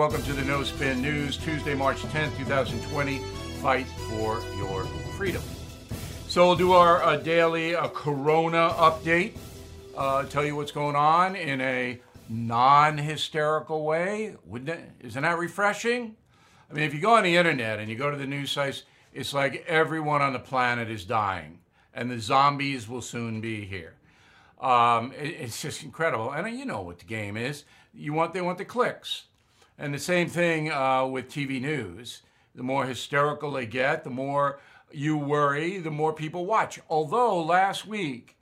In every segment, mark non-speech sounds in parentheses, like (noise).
Welcome to the No Spin News, Tuesday, March 10th, 2020. Fight for your freedom. So we'll do our uh, daily uh, Corona update. Uh, tell you what's going on in a non-hysterical way. Wouldn't it? Isn't that refreshing? I mean, if you go on the internet and you go to the news sites, it's like everyone on the planet is dying, and the zombies will soon be here. Um, it, it's just incredible, and you know what the game is. You want they want the clicks, and the same thing uh, with TV news. The more hysterical they get, the more you worry, the more people watch. Although last week,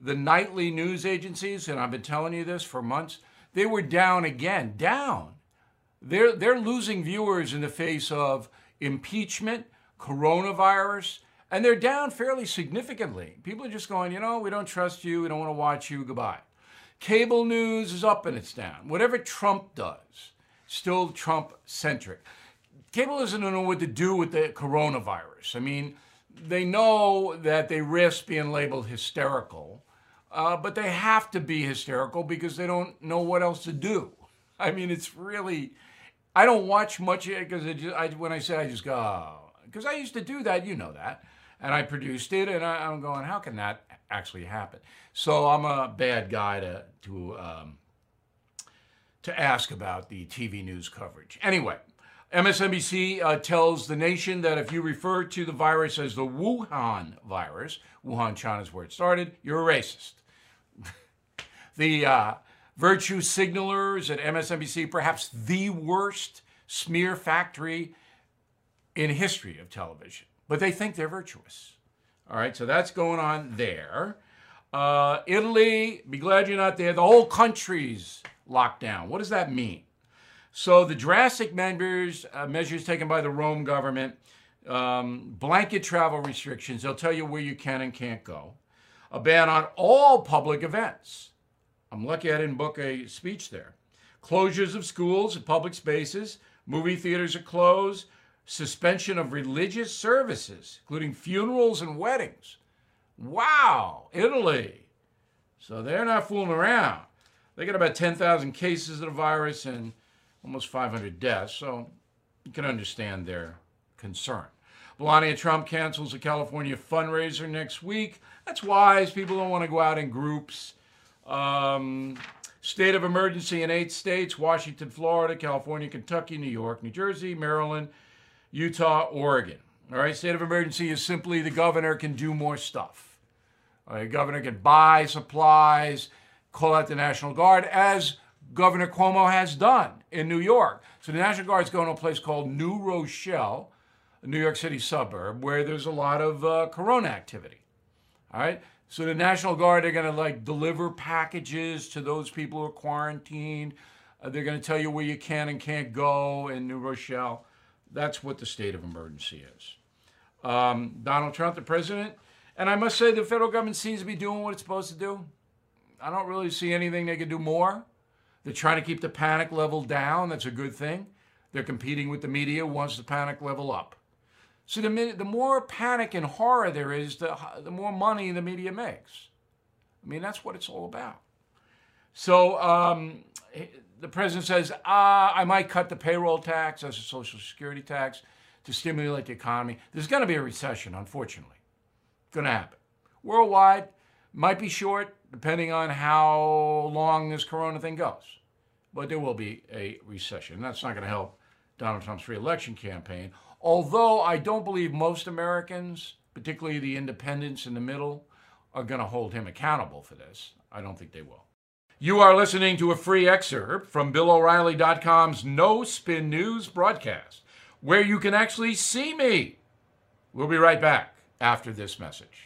the nightly news agencies, and I've been telling you this for months, they were down again, down. They're, they're losing viewers in the face of impeachment, coronavirus, and they're down fairly significantly. People are just going, you know, we don't trust you, we don't want to watch you, goodbye. Cable news is up and it's down. Whatever Trump does, still Trump centric cable doesn't know what to do with the coronavirus. I mean, they know that they risk being labeled hysterical, uh, but they have to be hysterical because they don't know what else to do. I mean, it's really. I don't watch much of it because when I say I just go because oh. I used to do that, you know that, and I produced it, and I, am going, how can that actually happen? So I'm a bad guy to to um, to ask about the TV news coverage. Anyway, MSNBC uh, tells the nation that if you refer to the virus as the Wuhan virus, Wuhan, China is where it started, you're a racist. (laughs) the uh, virtue signalers at MSNBC, perhaps the worst smear factory in history of television, but they think they're virtuous. All right, so that's going on there. Uh, Italy, be glad you're not there. The whole country's locked down. What does that mean? So the drastic measures, uh, measures taken by the Rome government, um, blanket travel restrictions, they'll tell you where you can and can't go, a ban on all public events. I'm lucky I didn't book a speech there. Closures of schools and public spaces, movie theaters are closed, suspension of religious services, including funerals and weddings. Wow, Italy. So they're not fooling around. They got about 10,000 cases of the virus and almost 500 deaths, so you can understand their concern. Melania Trump cancels a California fundraiser next week. That's wise. People don't want to go out in groups. Um, state of emergency in eight states Washington, Florida, California, Kentucky, New York, New Jersey, Maryland, Utah, Oregon. All right, state of emergency is simply the governor can do more stuff. The governor can buy supplies, call out the National Guard, as Governor Cuomo has done in New York. So the National Guard's going to a place called New Rochelle, a New York City suburb, where there's a lot of uh, corona activity. All right. So the National Guard are going to like deliver packages to those people who are quarantined. Uh, they're going to tell you where you can and can't go in New Rochelle. That's what the state of emergency is. Um, Donald Trump, the president, and I must say the federal government seems to be doing what it's supposed to do. I don't really see anything they could do more. They're trying to keep the panic level down. That's a good thing. They're competing with the media wants the panic level up. So the, the more panic and horror there is, the, the more money the media makes. I mean, that's what it's all about. So um, the president says, ah, I might cut the payroll tax as a social security tax to stimulate the economy. There's going to be a recession, unfortunately. It's going to happen. Worldwide, might be short, depending on how long this corona thing goes. But there will be a recession. That's not going to help Donald Trump's reelection campaign. Although I don't believe most Americans, particularly the independents in the middle, are going to hold him accountable for this. I don't think they will. You are listening to a free excerpt from BillO'Reilly.com's No Spin News broadcast, where you can actually see me. We'll be right back after this message.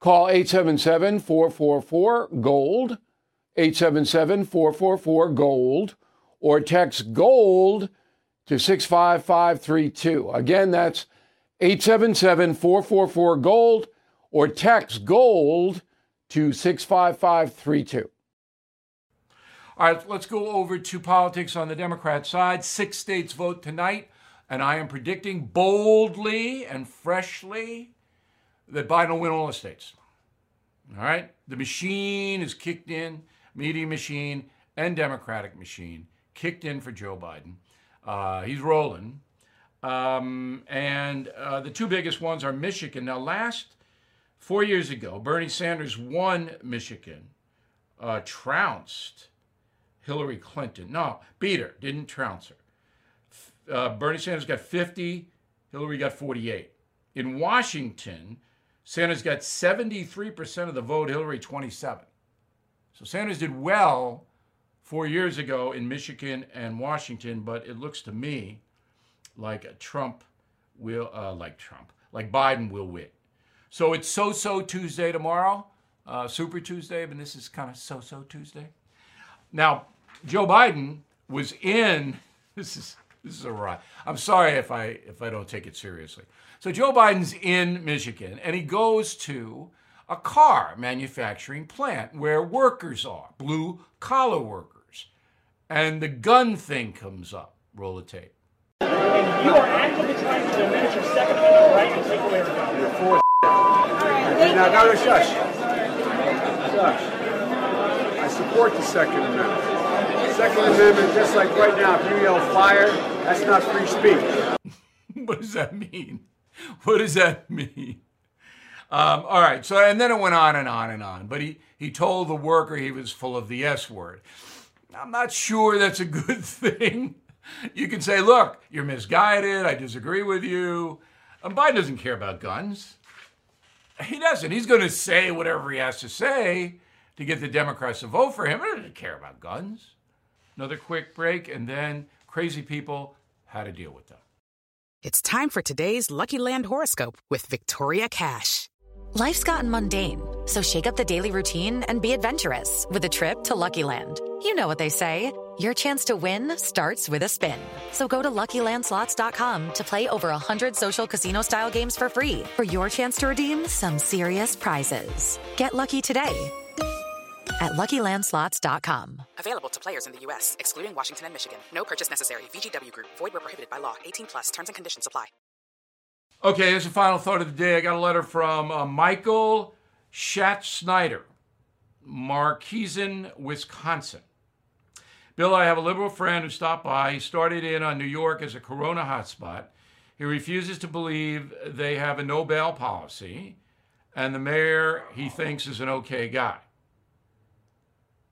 Call 877 444 GOLD, 877 444 GOLD, or text GOLD to 65532. Again, that's 877 444 GOLD, or text GOLD to 65532. All right, let's go over to politics on the Democrat side. Six states vote tonight, and I am predicting boldly and freshly that Biden will win all the states. All right? The machine is kicked in, media machine and Democratic machine kicked in for Joe Biden. Uh, he's rolling. Um, and uh, the two biggest ones are Michigan. Now, last four years ago, Bernie Sanders won Michigan, uh, trounced Hillary Clinton. No, beat her, didn't trounce her. Uh, Bernie Sanders got 50, Hillary got 48. In Washington, Sanders got 73% of the vote, Hillary 27. So Sanders did well four years ago in Michigan and Washington, but it looks to me like Trump will, uh, like Trump, like Biden will win. So it's so-so Tuesday tomorrow, uh, Super Tuesday, but this is kind of so-so Tuesday. Now, Joe Biden was in. (laughs) This is this is a ride. I'm sorry if I if I don't take it seriously. So Joe Biden's in Michigan and he goes to a car manufacturing plant where workers are, blue collar workers. And the gun thing comes up. Roll the tape. And you are actively trying to diminish your Second Amendment right to take away our gun. You're for Now, now, shush. Shush. I support the Second Amendment. Second Amendment, just like right now, if you yell fire, that's not free speech. (laughs) what does that mean? What does that mean? Um, all right. So, and then it went on and on and on. But he, he told the worker he was full of the S word. I'm not sure that's a good (laughs) thing. You can say, look, you're misguided. I disagree with you. And Biden doesn't care about guns. He doesn't. He's going to say whatever he has to say to get the Democrats to vote for him. He doesn't care about guns. Another quick break, and then crazy people, how to deal with them. It's time for today's Lucky Land horoscope with Victoria Cash. Life's gotten mundane, so shake up the daily routine and be adventurous with a trip to Lucky Land. You know what they say. Your chance to win starts with a spin. So go to LuckyLandSlots.com to play over 100 social casino-style games for free for your chance to redeem some serious prizes. Get lucky today at LuckyLandSlots.com. Available to players in the U.S., excluding Washington and Michigan. No purchase necessary. VGW Group. Void where prohibited by law. 18 plus. Terms and conditions apply. Okay, here's the final thought of the day. I got a letter from uh, Michael Schatz-Snyder, Markesan, Wisconsin. Bill, I have a liberal friend who stopped by. He started in on New York as a corona hotspot. He refuses to believe they have a no bail policy, and the mayor he thinks is an okay guy.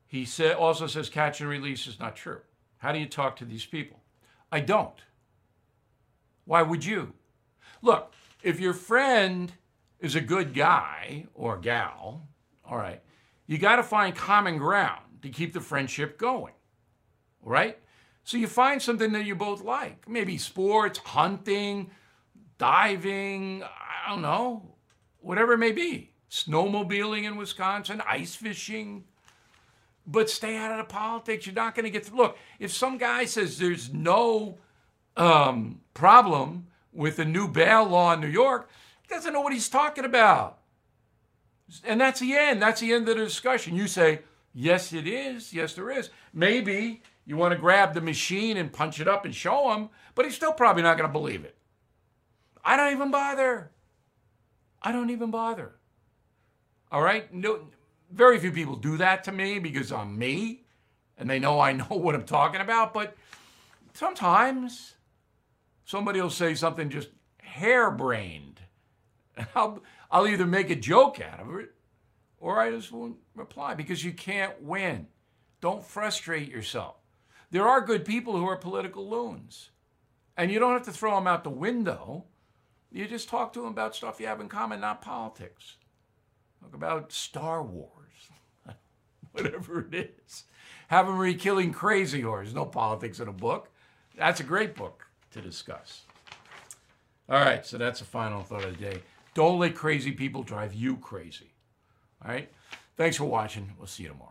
He sa- also says catch and release is not true. How do you talk to these people? I don't. Why would you? Look, if your friend is a good guy or gal, all right, you got to find common ground to keep the friendship going, right? So you find something that you both like, maybe sports, hunting, diving, I don't know, whatever it may be. Snowmobiling in Wisconsin, ice fishing, but stay out of the politics. You're not going to get through. Look, if some guy says there's no um, problem with the new bail law in New York, he doesn't know what he's talking about. And that's the end. That's the end of the discussion. You say, yes, it is. Yes, there is. Maybe you want to grab the machine and punch it up and show him, but he's still probably not going to believe it. I don't even bother. I don't even bother. All right? No, very few people do that to me because I'm me and they know I know (laughs) what I'm talking about. But sometimes somebody will say something just harebrained. I'll, I'll either make a joke out of it or I just won't reply because you can't win. Don't frustrate yourself. There are good people who are political loons. And you don't have to throw them out the window. You just talk to them about stuff you have in common, not politics. Talk about Star Wars, (laughs) whatever it is. Read Killing Crazy Horse. No politics in a book. That's a great book to discuss. All right, so that's the final thought of the day. Don't let crazy people drive you crazy. All right? Thanks for watching. We'll see you tomorrow.